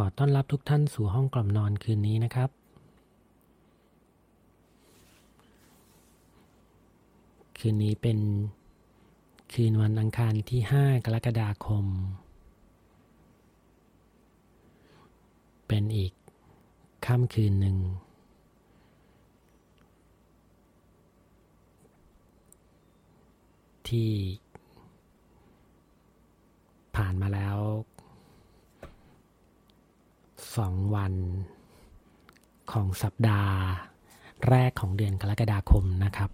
ขอต้อนรับทุกท่านสู่ห้องกล่อมนอนคืนนี้นะครับ คืนนี้เป็นคืนวันอังคารที่ 5 กรกฎาคม เป็นอีกค่ำคืนหนึ่ง ที่ผ่านมาแล้ว สองวันของสัปดาห์แรกของเดือนกรกฎาคมนะครับ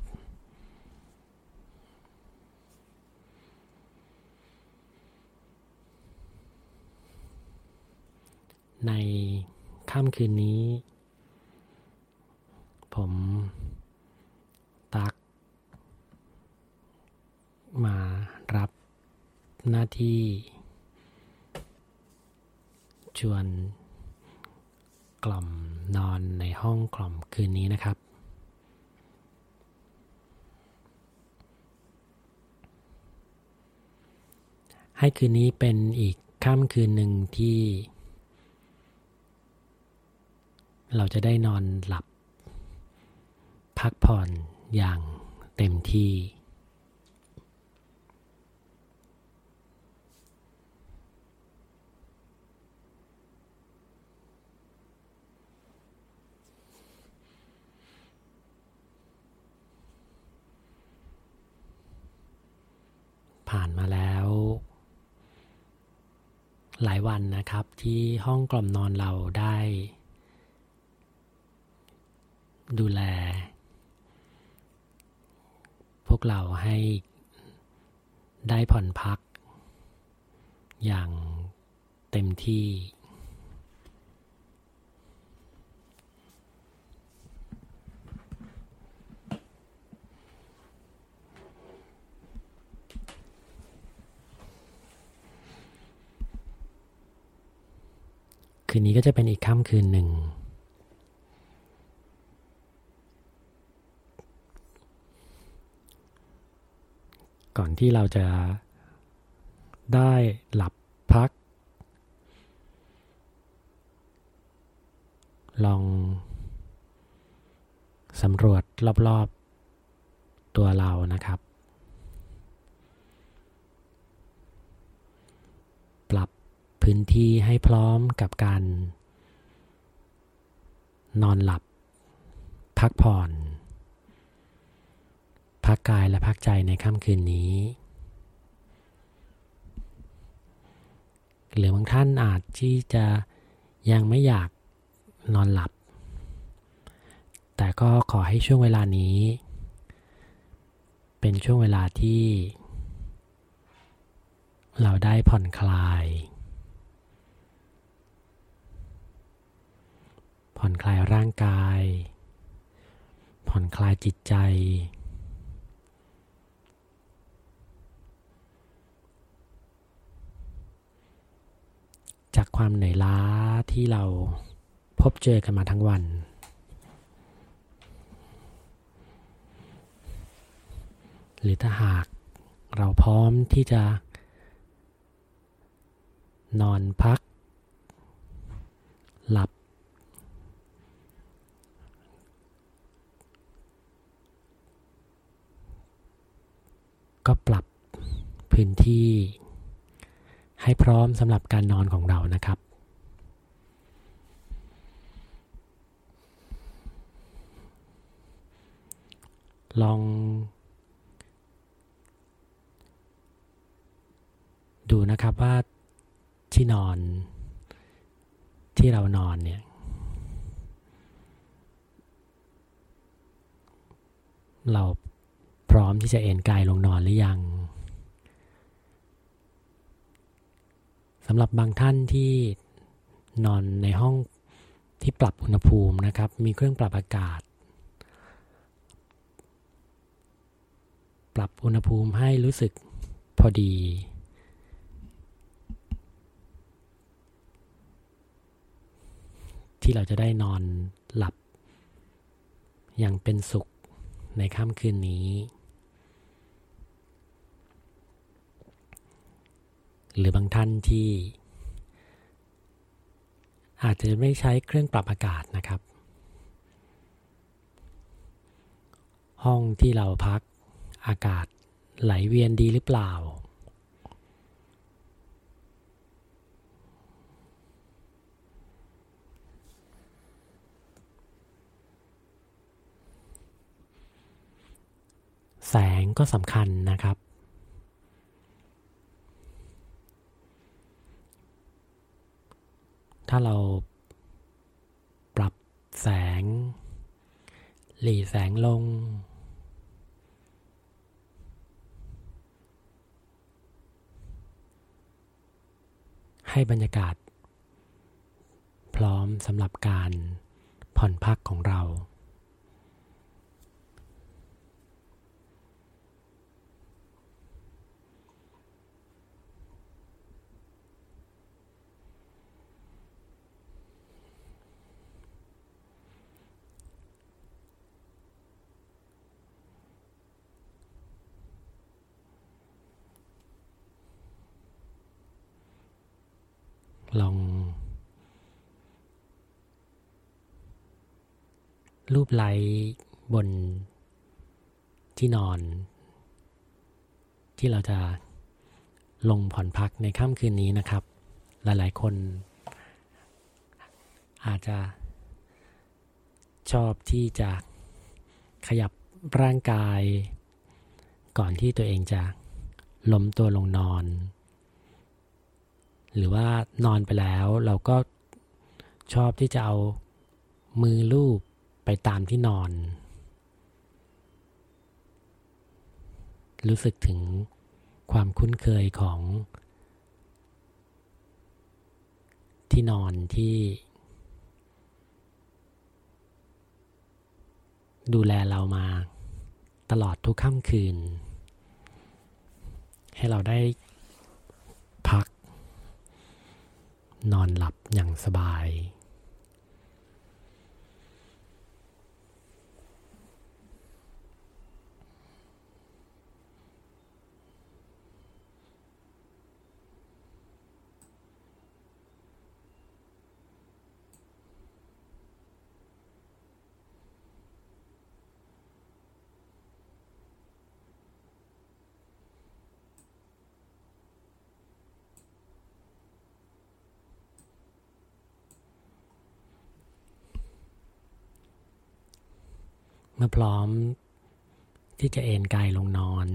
ในค่ำคืนนี้ ผมตัก มารับหน้าที่ชวน กล่อมนอนในห้องกล่อมคืนนี้นะครับ ให้คืนนี้เป็นอีกค่ำคืนหนึ่งที่ เราจะได้นอนหลับ พักผ่อนอย่างเต็มที่ ผ่าน มาแล้ว หลายวันนะครับที่ห้องกล่อมนอนเราได้ ดูแล พวกเราให้ได้ผ่อนพัก อย่างเต็มที่ คืนนี้ก็จะเป็นอีกค่ำคืนหนึ่ง ก่อนที่เราจะได้หลับพัก ลองสำรวจรอบๆตัวเรานะครับ ปรับ พื้นที่ให้พร้อมกับการ นอนหลับ พักผ่อน พักกายและพักใจในค่ำคืนนี้ หรือบางท่านอาจที่จะยังไม่อยากนอนหลับ แต่ก็ขอให้ช่วงเวลานี้ เป็นช่วงเวลาที่เราได้ผ่อนคลาย ผ่อนคลายร่างกาย ผ่อนคลายจิตใจ จากความเหนื่อยล้าที่เราพบเจอกันมาทั้งวัน หรือถ้าหากเราพร้อมที่จะ นอนพัก หลับ ก็ปรับพื้นที่ ให้พร้อมสำหรับการนอนของเรานะครับ ลอง ดูนะครับว่าที่นอนที่เรานอนเนี่ยเรา ร้อมที่จะเอนกายลงนอนหรือยังสำหรับบางท่านที่นอนในห้องที่ปรับอุณหภูมินะครับ มีเครื่องปรับอากาศ ปรับอุณหภูมิให้รู้สึกพอดีที่เราจะได้นอนหลับอย่างเป็นสุขในค่ำคืนนี้ หรือบางท่านที่ อาจจะไม่ใช้เครื่องปรับอากาศนะครับ ห้องที่เราพักอากาศไหลเวียนดีหรือเปล่า แสงก็สำคัญนะครับ ถ้าเราปรับแสง หลีแสงลง ให้บรรยากาศ พร้อมสำหรับการผ่อนพักของเรา ลอง รูปไล้บนที่นอน ที่เราจะลงผ่อนพักในค่ำคืนนี้นะครับ หลายๆ คน อาจจะชอบที่จะขยับร่างกาย ก่อนที่ตัวเองจะล้มตัวลงนอน หรือว่านอนไปแล้วเราก็ชอบที่จะเอามือลูบ ไปตามที่นอน รู้สึกถึงความคุ้นเคยของ ที่นอนที่ ดูแลเรามาตลอดทุกค่ำคืน ให้เราได้พัก นอนหลับอย่างสบาย มื่อพร้อมที่จะเอนกายลงนอน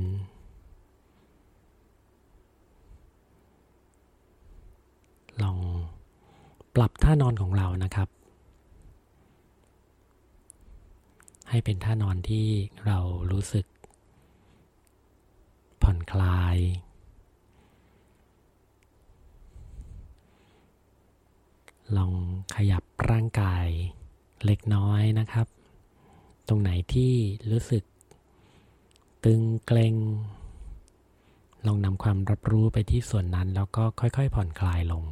ลองปรับท่านอนของเรานะครับ ให้เป็นท่านอนที่เรารู้สึก ผ่อนคลาย ลองขยับร่างกายเล็กน้อยนะครับ ตรงไหนที่รู้สึก ตึงเกร็ง ลองนำความรับรู้ไปที่ส่วนนั้น แล้วก็ค่อยๆ ผ่อนคลายลง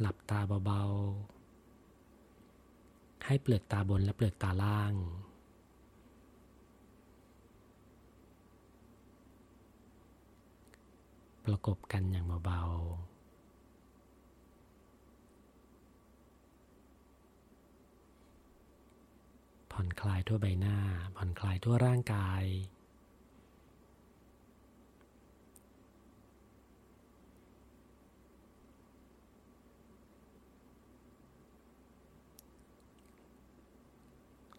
หลับตาเบาๆ ให้เปลือกตาบนและเปลือกตาล่าง ประกบกันอย่างเบาๆผ่อนคลายทั่วใบหน้า ผ่อนคลายทั่วร่างกาย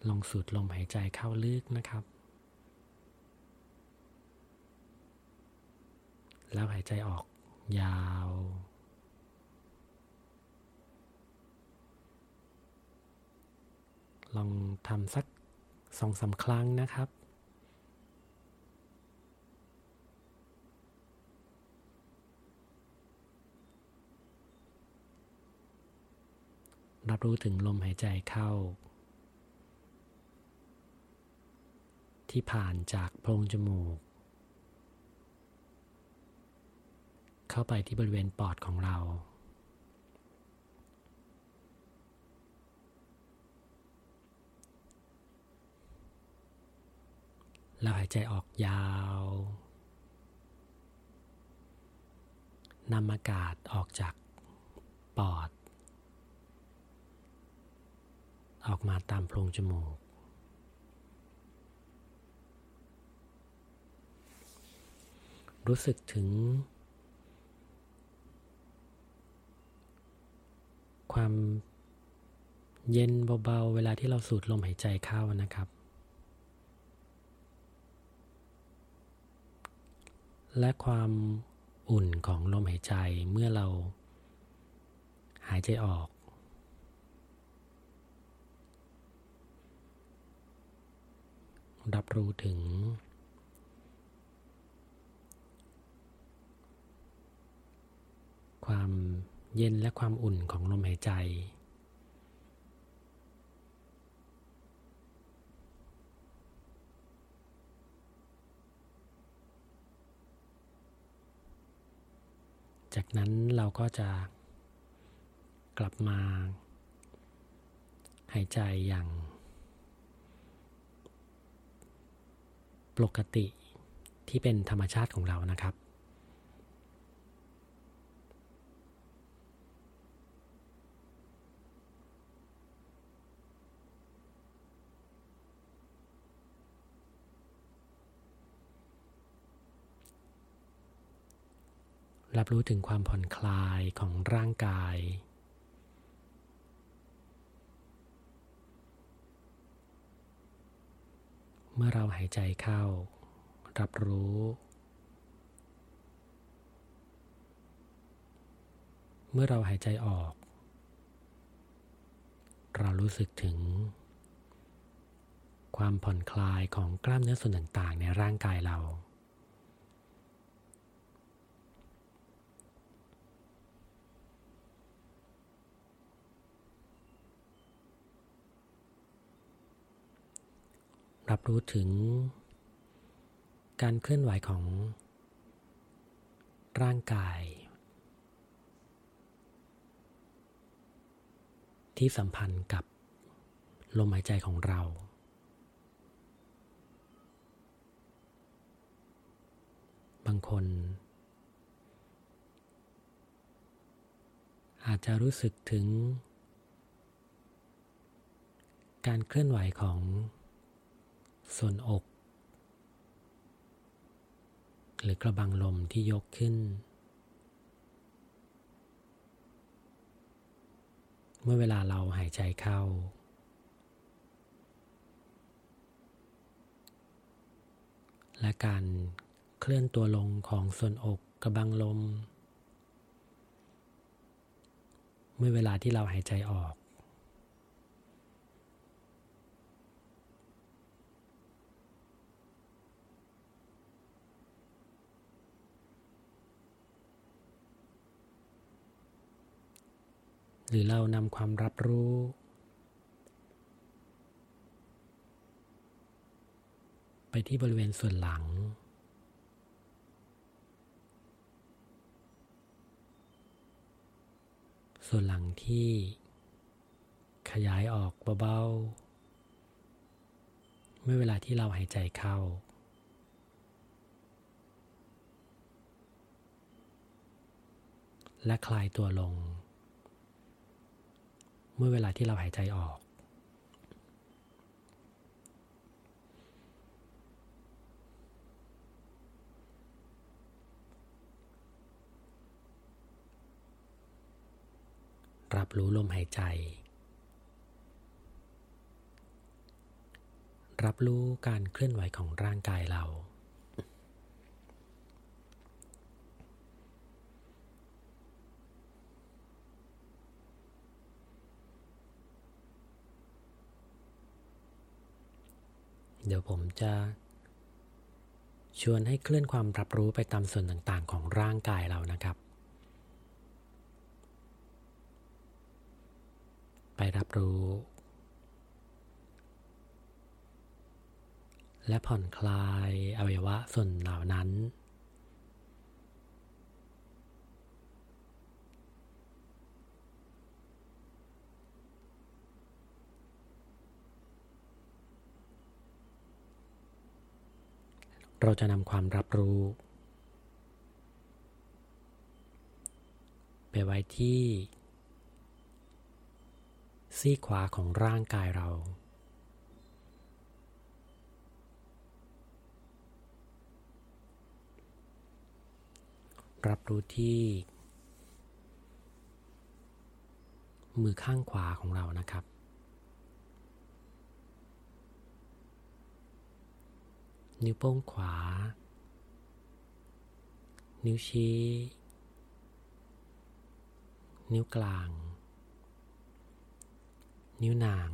ลองสูดลมหายใจเข้าลึกนะครับ แล้วหายใจออกยาว ลองทำสักสองสาครั้งนะครับรรับรู้ถึงลมหายใจเข้า ที่ผ่านจากโพรงจมูก เข้าไปที่บริเวณปอดของเราแล้วหายใจออกยาวนำอากาศออกจากปอด ออกมาตามโพรงจมูก รู้สึกถึง ความเย็นเบาๆ เวลาที่เราสูดลมหายใจเข้านะครับ และความอุ่นของลมหายใจเมื่อเราหายใจออก รับรู้ถึง ความเย็นและความอุ่นของลมหายใจ จากนั้นเราก็จะกลับมา หายใจอย่าง ปกติที่เป็นธรรมชาติของเรานะครับ รับรู้ถึงความผ่อนคลายของร่างกาย เมื่อเราหายใจเข้า รับรู้ เมื่อเราหายใจออก เรารู้สึกถึง ความผ่อนคลายของกล้ามเนื้อส่วนต่างๆ ในร่างกายเรา รับรู้ถึง การเคลื่อนไหวของ ร่างกาย ที่สัมพันธ์กับลมหายใจของเรา บางคน อาจจะรู้สึกถึงการเคลื่อนไหวของ ส่วนอก หรือกระบังลมที่ยกขึ้น เมื่อเวลาเราหายใจเข้า และการเคลื่อนตัวลงของส่วนอกกระบังลม เมื่อเวลาที่เราหายใจออก หรือเรานำความรับรู้ ไปที่บริเวณส่วนหลัง ส่วนหลังที่ขยายออกเบาๆ เมื่อเวลาที่เราหายใจเข้า และคลายตัวลง เมื่อเวลาที่เราหายใจออก รับรู้ลมหายใจ รับรู้การเคลื่อนไหวของร่างกายเรา เดี๋ยวผมจะชวนให้เคลื่อนความรับรู้ไปตามส่วนต่างๆของร่างกายเรานะครับ ไปรับรู้ และผ่อนคลายอวัยวะส่วนเหล่านั้น เราจะนำความรับรู้ ไปไว้ที่ ซีขวาของร่างกายเรา รับรู้ที่ มือข้างขวาของเรานะครับ นิ้วโป้งขวา นิ้วชี้ นิ้วกลาง นิ้วนาง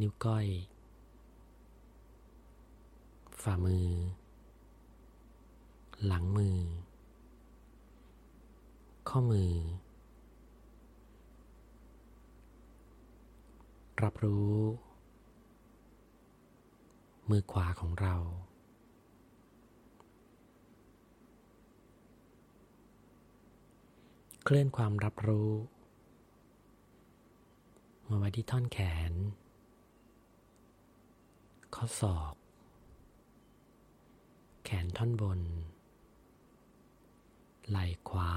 นิ้วก้อย ฝ่ามือ หลังมือ ข้อมือ รับรู้ มือขวาของเรา เคลื่อนความรับรู้ มาไว้ที่ท่อนแขน ข้อศอก แขนท่อนบน ไหล่ขวา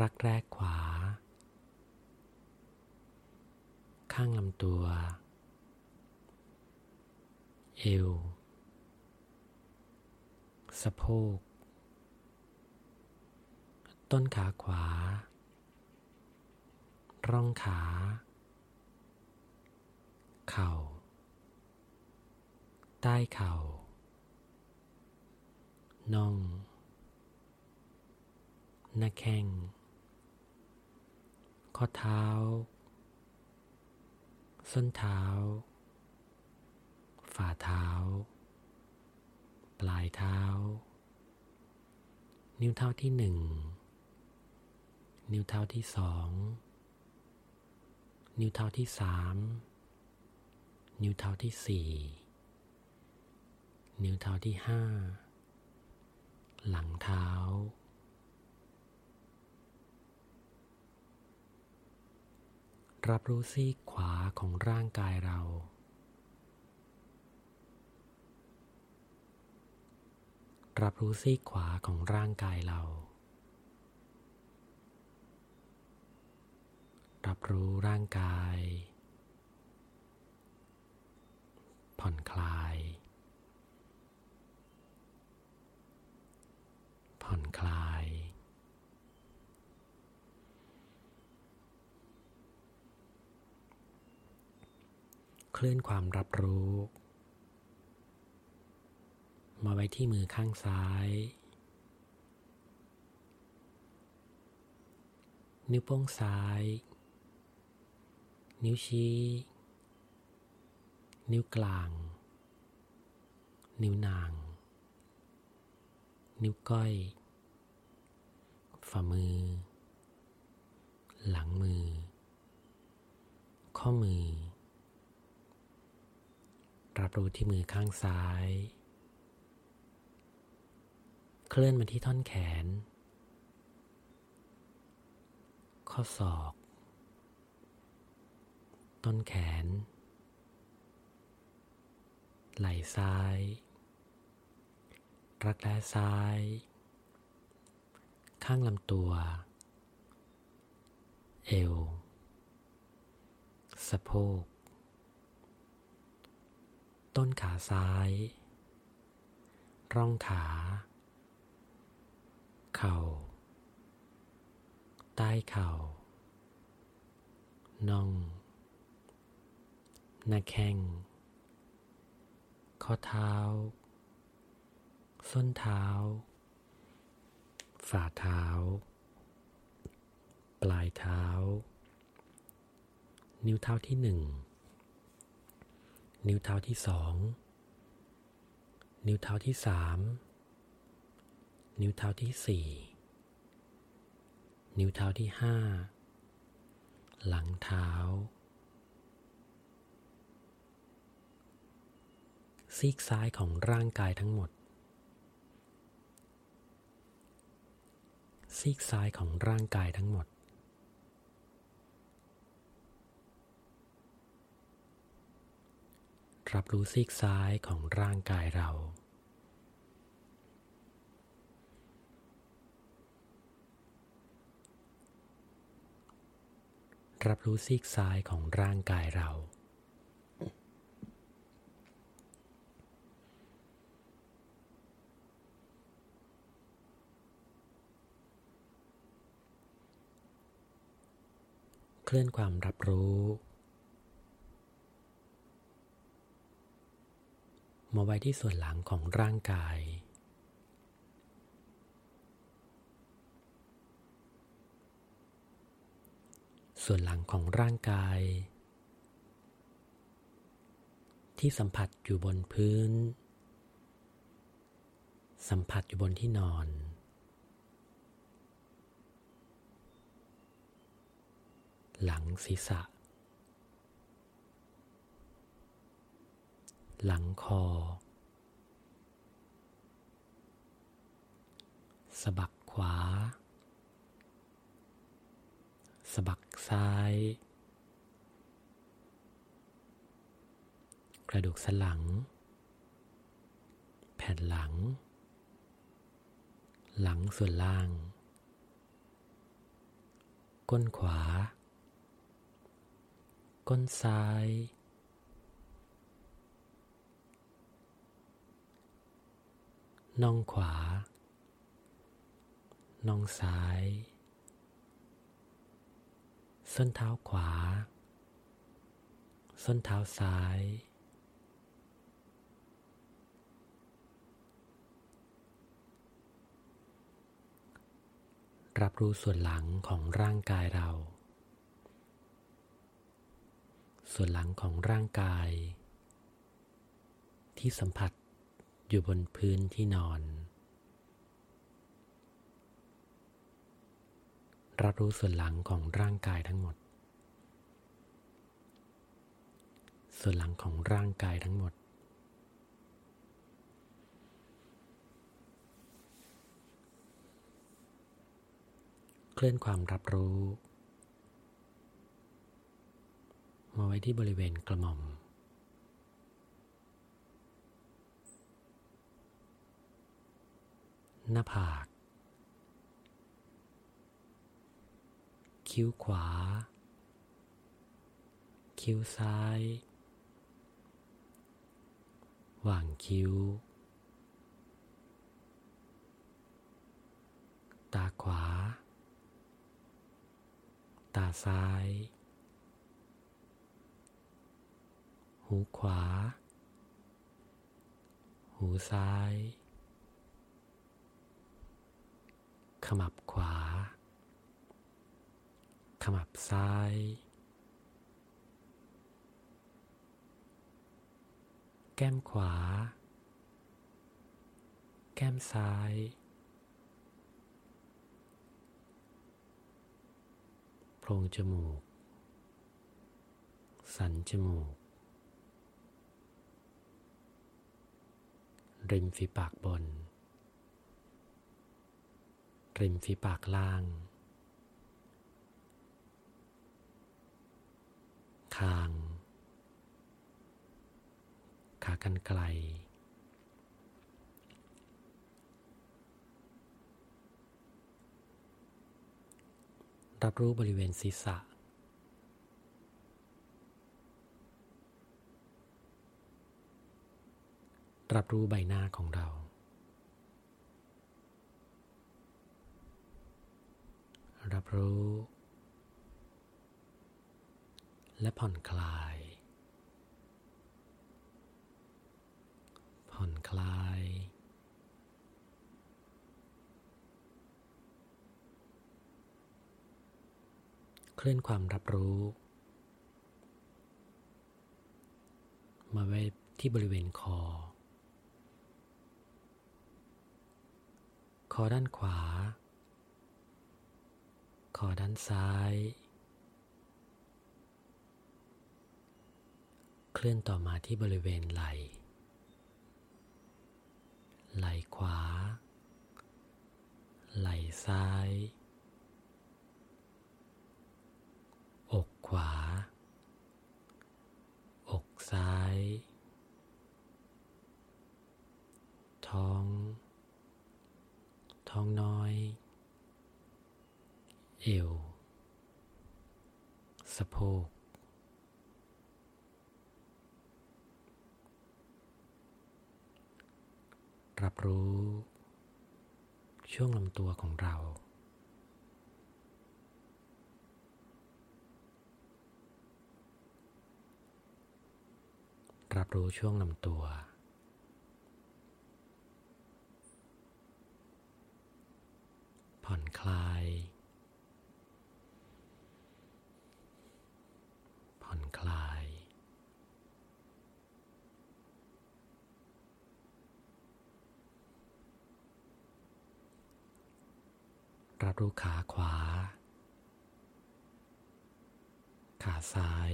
รักแรกขวา ข้างลำตัว เอว สะโพก ต้นขาขวา ร่องขา เข่า ใต้เข่า น่อง หน้าแข้ง ข้อเท้า ส้นเท้า ฝ่าเท้า ปลายเท้า นิ้วเท้าที่หนึ่ง นิ้วเท้าที่สอง นิ้วเท้าที่สาม นิ้วเท้าที่สี่ นิ้วเท้าที่ห้า หลังเท้ารับรู้ซีกขวาของร่างกายเรา รับรู้ซีกขวาของร่างกายเรา รับรู้ร่างกาย ผ่อนคลาย ผ่อนคลาย เคลื่อนความรับรู้ มาไว้ที่มือข้างซ้าย นิ้วโป้งซ้าย นิ้วชี้ นิ้วกลาง นิ้วนาง นิ้วก้อย ฝ่ามือ หลังมือ ข้อมือรับรู้ที่มือข้างซ้าย เคลื่อนมาที่ท่อนแขน ข้อศอก ต้นแขน ไหล่ซ้าย รักแร้ซ้าย ข้างลำตัว เอว สะโพก ต้นขาซ้าย ร่องขา เข่า ใต้เข่าน่องหน้าแข้ง ข้อเท้า ส้นเท้า ฝ่าเท้า ปลายเท้า นิ้วเท้าที่หนึ่ง นิ้วเท้าที่สอง นิ้วเท้าที่สาม นิ้วเท้าที่สี่นิ้วเท้าที่ห้าหลังเท้า ซีกซ้ายของร่างกายทั้งหมด ซีกซ้ายของร่างกายทั้งหมด รับรู้ซีกซ้ายของร่างกายเรา รับรู้ซีกซ้ายของร่างกายเรา เคลื่อนความรับรู้ มาไว้ที่ส่วนหลังของร่างกาย ส่วนหลังของร่างกาย ที่สัมผัสอยู่บนพื้น สัมผัสอยู่บนที่นอน หลังศีรษะ หลังคอ สะบักขวา สะบัก ซ้าย กระดูกสันหลัง แผ่นหลัง หลังส่วนล่าง ก้นขวา ก้นซ้ายน่องขวา น่องซ้าย ส้นเท้าขวา ส้นเท้าซ้าย รับรู้ส่วนหลังของร่างกายเรา ส่วนหลังของร่างกาย ที่สัมผัสอยู่บนพื้นที่นอน รับรู้ส่วนหลังของร่างกายทั้งหมด ส่วนหลังของร่างกายทั้งหมด เคลื่อนความรับรู้ มาไว้ที่บริเวณกระหม่อมหน้าผาก คิ้วขวา คิ้วซ้าย หว่างคิ้ว ตาขวา ตาซ้าย หูขวา หูซ้าย ขมับขวา มับซ้าย แก้มขวา แก้มซ้าย โพรงจมูก สันจมูก ริมฝีปากบน ริมฝีปากล่าง คาง ขากรรไกล รับรู้บริเวณศีรษะ รับรู้ใบหน้าของเรา รับรู้ และผ่อนคลาย ผ่อนคลาย เคลื่อนความรับรู้ มาไว้ที่บริเวณคอ คอด้านขวา คอด้านซ้าย เคลื่อนต่อมาที่บริเวณไหล่ไหล่ขวา ไหล่ซ้าย อกขวา อกซ้าย ท้อง ท้องน้อย เอว สะโพก รับรู้ ช่วงลำตัวของเรา รับรู้ช่วงลำตัว ผ่อนคลาย ผ่อนคลาย รับรู้ขาขวา ขาซ้าย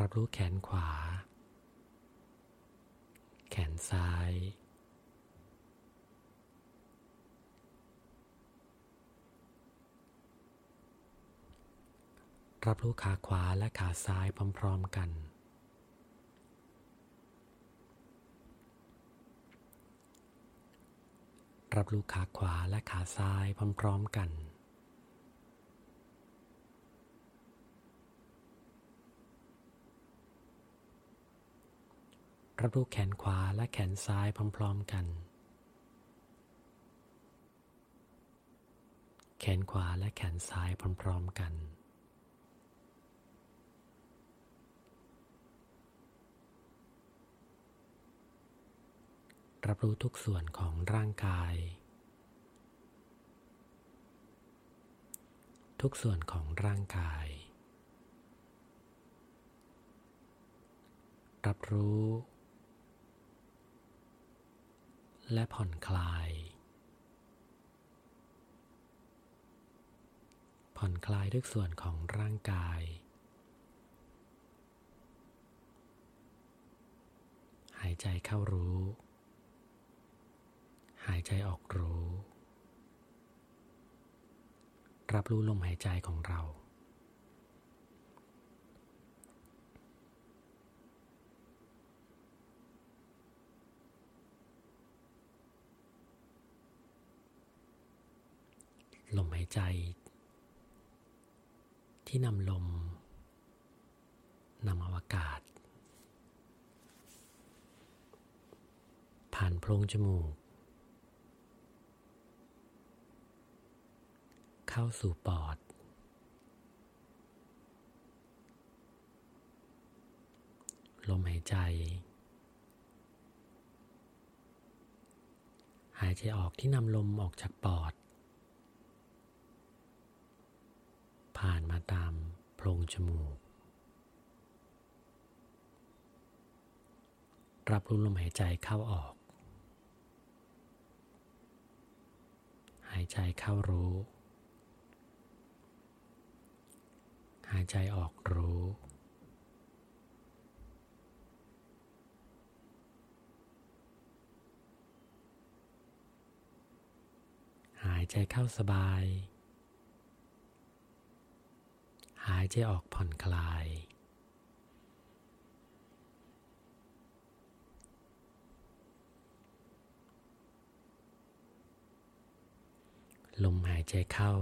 รับรู้แขนขวา แขนซ้าย รับรู้ขาขวาและขาซ้ายพร้อม ๆ กัน รับรู้ขาขวาและขาซ้ายพร้อมๆกันรับรู้แขนขวาและแขนซ้ายพร้อมๆกัน แขนขวาและแขนซ้ายพร้อมๆกัน รับรู้ทุกส่วนของร่างกาย ทุกส่วนของร่างกาย รับรู้ และผ่อนคลาย ผ่อนคลายทุกส่วนของร่างกายหายใจเข้ารู้ หายใจออกรู้ รับรู้ลมหายใจของเรา ลมหายใจ ที่นำลมนำอวกาศ ผ่านโพรงจมูก เข้าสู่ปอด ลมหายใจ หายใจออกที่นำลมออกจากปอด ผ่านมาตามโพรงจมูก รับรู้ลมหายใจเข้าออก หายใจเข้ารู้ หายใจออกรู้ หายใจเข้าสบาย หายใจออกผ่อนคลาย ลมหายใจเข้า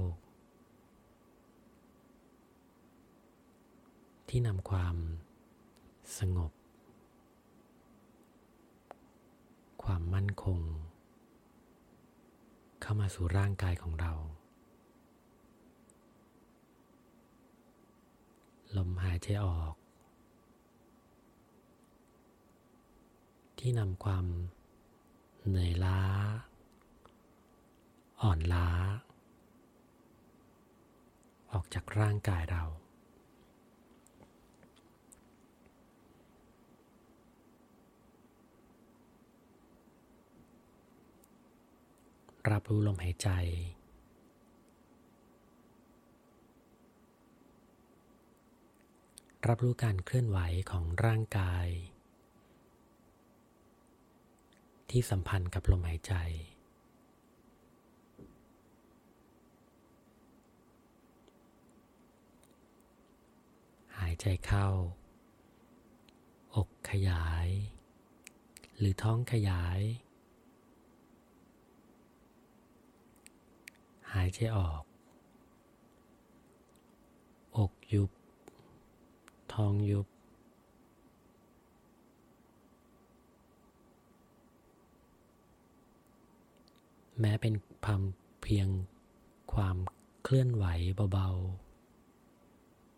ที่นำความสงบ ความมั่นคง เข้ามาสู่ร่างกายของเรา ลมหายใจออก ที่นำความเหนื่อยล้า อ่อนล้า ออกจากร่างกายเรา ล รับรู้ลมหายใจ รับรู้การเคลื่อนไหวของร่างกาย ที่สัมพันธ์กับลมหายใจ หายใจเข้า อกขยาย หรือท้องขยาย หายใจออก อกยุบ ท้องยุบ แม้เป็นพมเพียงความเคลื่อนไหวเบา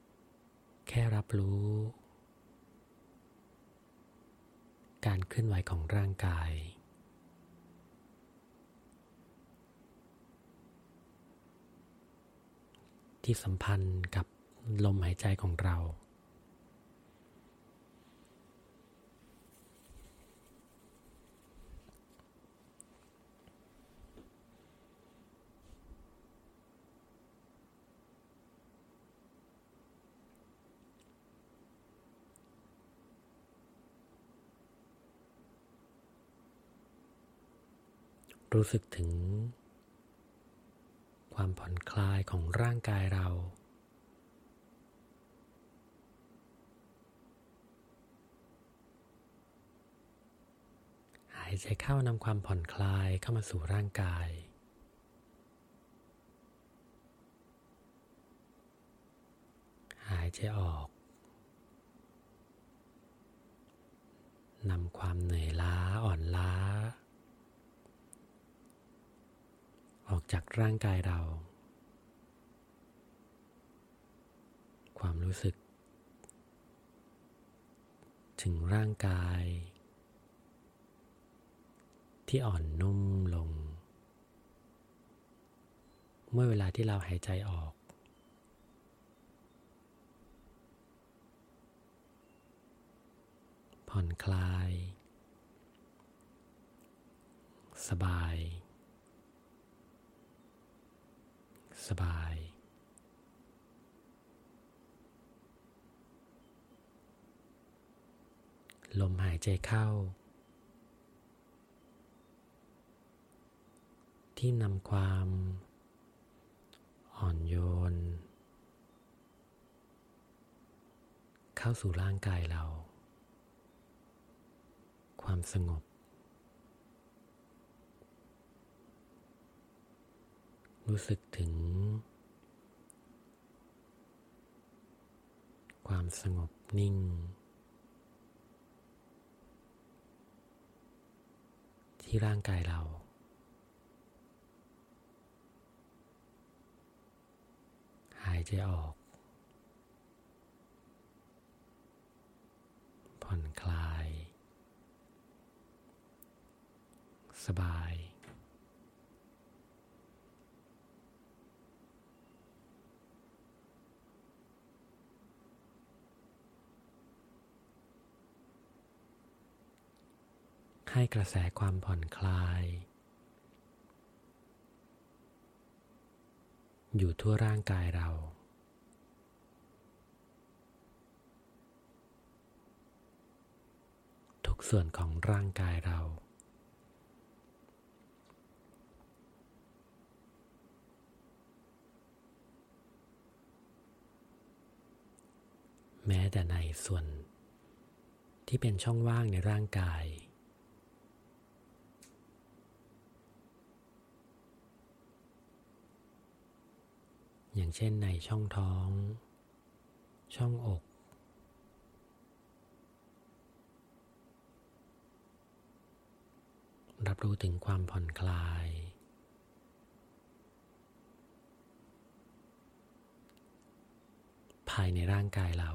ๆ แค่รับรู้ การเคลื่อนไหวของร่างกาย ที่สัมพันธ์กับลมหายใจของเรา รู้สึกถึง ความผ่อนคลายของร่างกายเรา หายใจเข้านำความผ่อนคลายเข้ามาสู่ร่างกาย หายใจออกนำความเหนื่อยล้าอ่อนล้า ออกจากร่างกายเรา ความรู้สึก ถึงร่างกาย ที่อ่อนนุ่มลง เมื่อเวลาที่เราหายใจออก ผ่อนคลาย สบาย สบาย ลมหายใจเข้า ที่นำความ อ่อนโยน เข้าสู่ร่างกายเรา ความสงบ รู้สึกถึง ความสงบนิ่ง ที่ร่างกายเรา หายใจออก ผ่อนคลาย สบาย ให้กระแสความผ่อนคลาย อยู่ทั่วร่างกายเรา ทุกส่วนของร่างกายเรา แม้แต่ในส่วนที่เป็นช่องว่างในร่างกาย อย่างเช่นในช่องท้อง ช่องอก รับรู้ถึงความผ่อนคลาย ภายในร่างกายเรา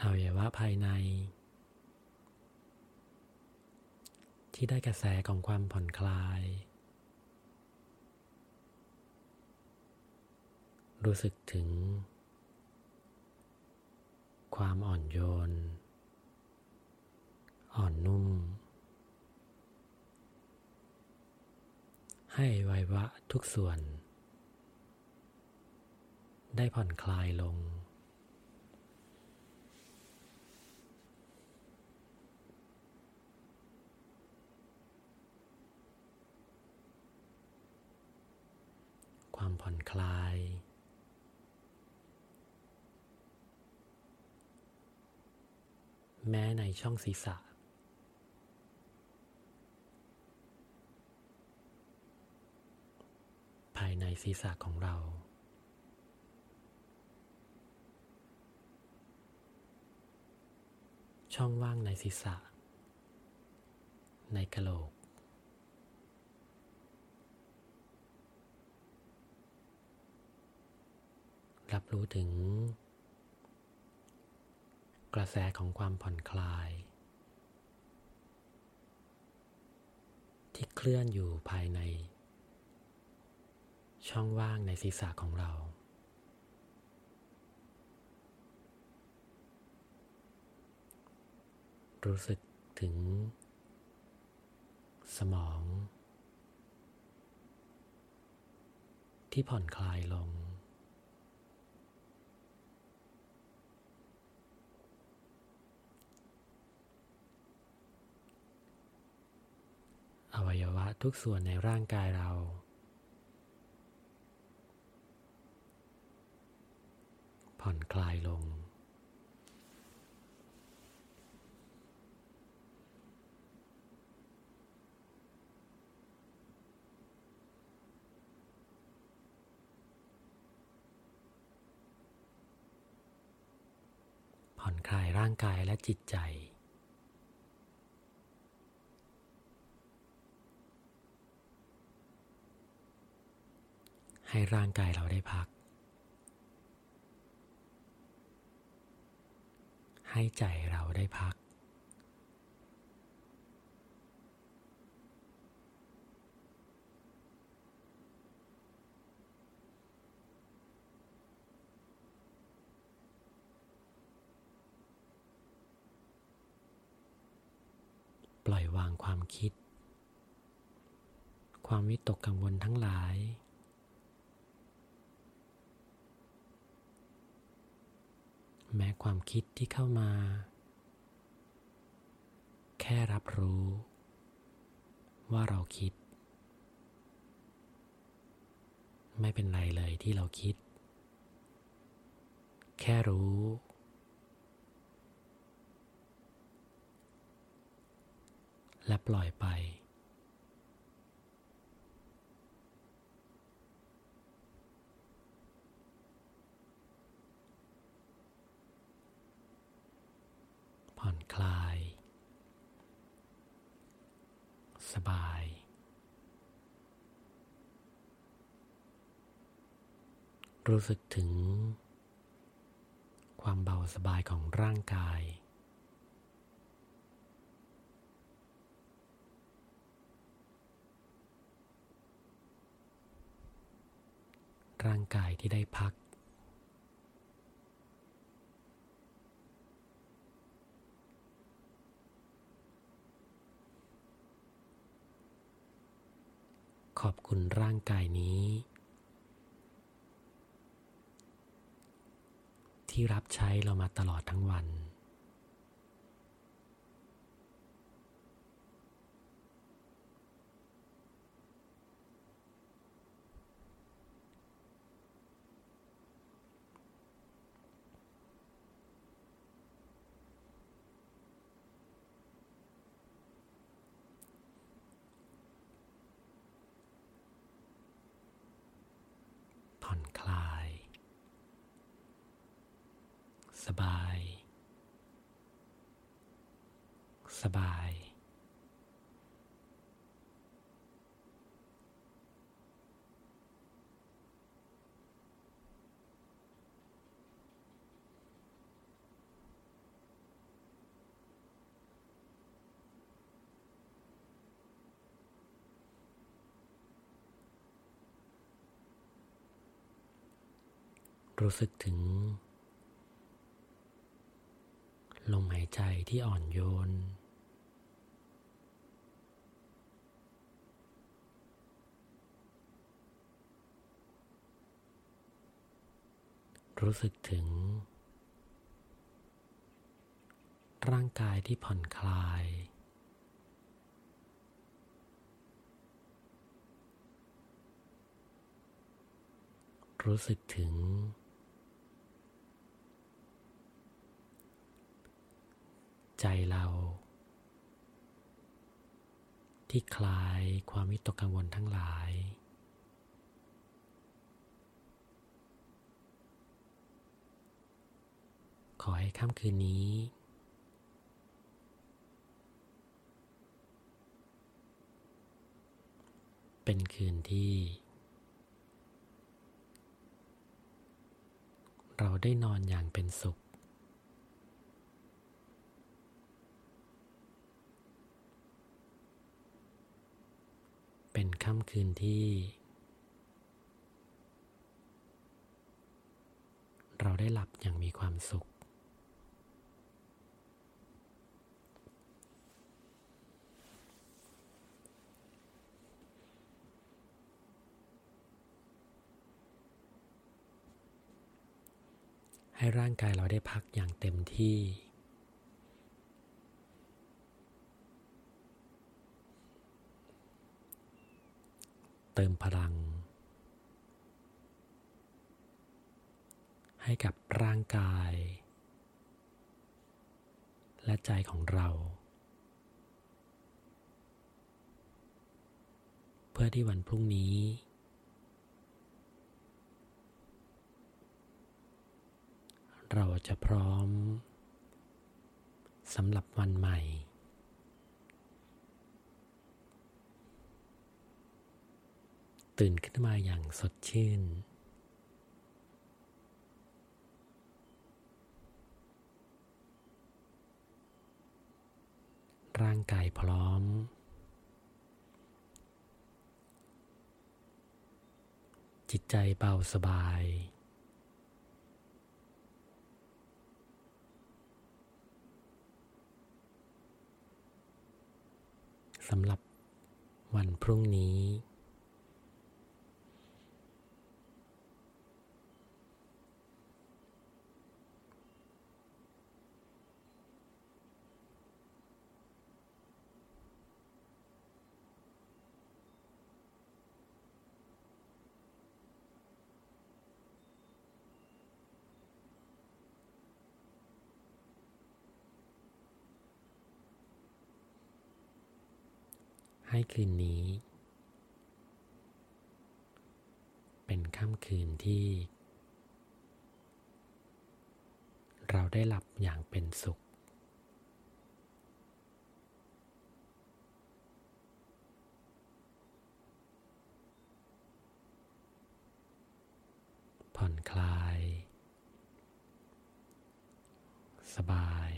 อวัยวะภายในที่ได้กระแสของความผ่อนคลาย รู้สึกถึง ความอ่อนโยน อ่อนนุ่ม ให้วัยวะทุกส่วน ได้ผ่อนคลายลงความผ่อนคลาย แม้ในช่องศีรษะ ภายในศีรษะของเรา ช่องว่างในศีรษะ ในกะโหลก รับรู้ถึง กระแสของความผ่อนคลาย ที่เคลื่อนอยู่ภายใน ช่องว่างในศีรษะของเรา รู้สึกถึง สมอง ที่ผ่อนคลายลง อวัยวะทุกส่วนในร่างกายเรา ผ่อนคลายลง ผ่อนคลายร่างกายและจิตใจ ให้ร่างกายเราได้พัก ให้ใจเราได้พัก ปล่อยวางความคิด ความวิตกกังวลทั้งหลาย แม้ความคิดที่เข้ามา แค่รับรู้ ว่าเราคิด ไม่เป็นไรเลยที่เราคิด แค่รู้ และปล่อยไป ผ่อน คลาย สบาย รู้สึกถึง ความเบาสบายของร่างกาย ร่างกายที่ได้พัก อบคุณร่างกายนี้ ที่รับใช้เรามาตลอดทั้งวัน ผ่อนคลาย สบาย สบาย รู้สึกถึง ลมหายใจที่อ่อนโยน รู้สึกถึง ร่างกายที่ผ่อนคลาย รู้สึกถึง ใจเรา ที่คลายความวิตกกังวลทั้งหลาย ขอให้ค่ำคืนนี้ เป็นคืนที่เราได้นอนอย่างเป็นสุข เป็นค่ำคืนที่ เราได้หลับอย่างมีความสุข ให้ร่างกายเราได้พักอย่างเต็มที่ เติมพลัง ให้กับร่างกาย และใจของเรา เพื่อที่วันพรุ่งนี้ เราจะพร้อมสำหรับวันใหม่ ตื่นขึ้นมาอย่างสดชื่น ร่างกายพร้อม จิตใจเบาสบายสำหรับวันพรุ่งนี้ ให้คืนนี้ เป็นค่ำคืนที่ เราได้หลับอย่างเป็นสุข ผ่อนคลาย สบาย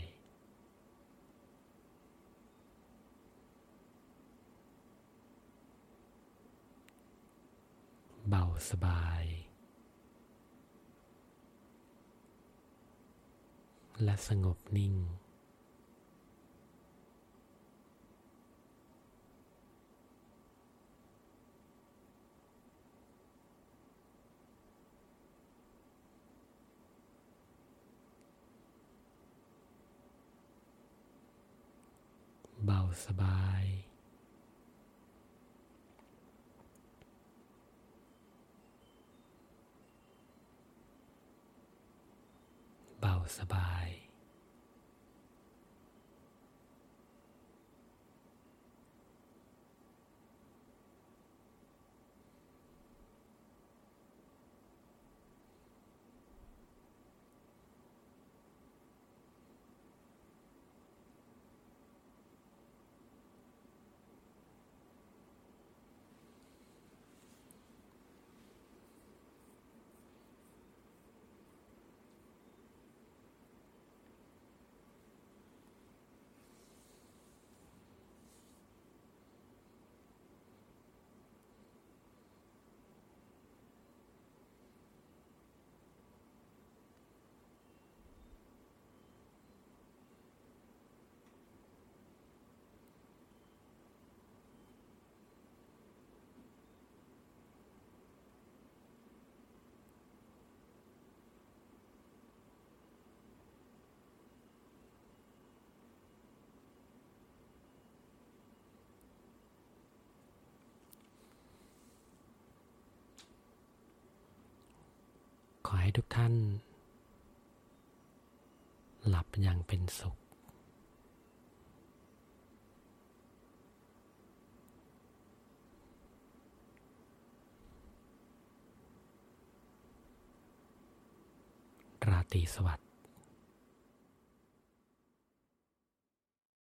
เบาสบาย และสงบนิ่ง เบาสบาย เบาสบาย อให้ทุกท่าน หลับอย่างเป็นสุข ราตรีสวัสดิ์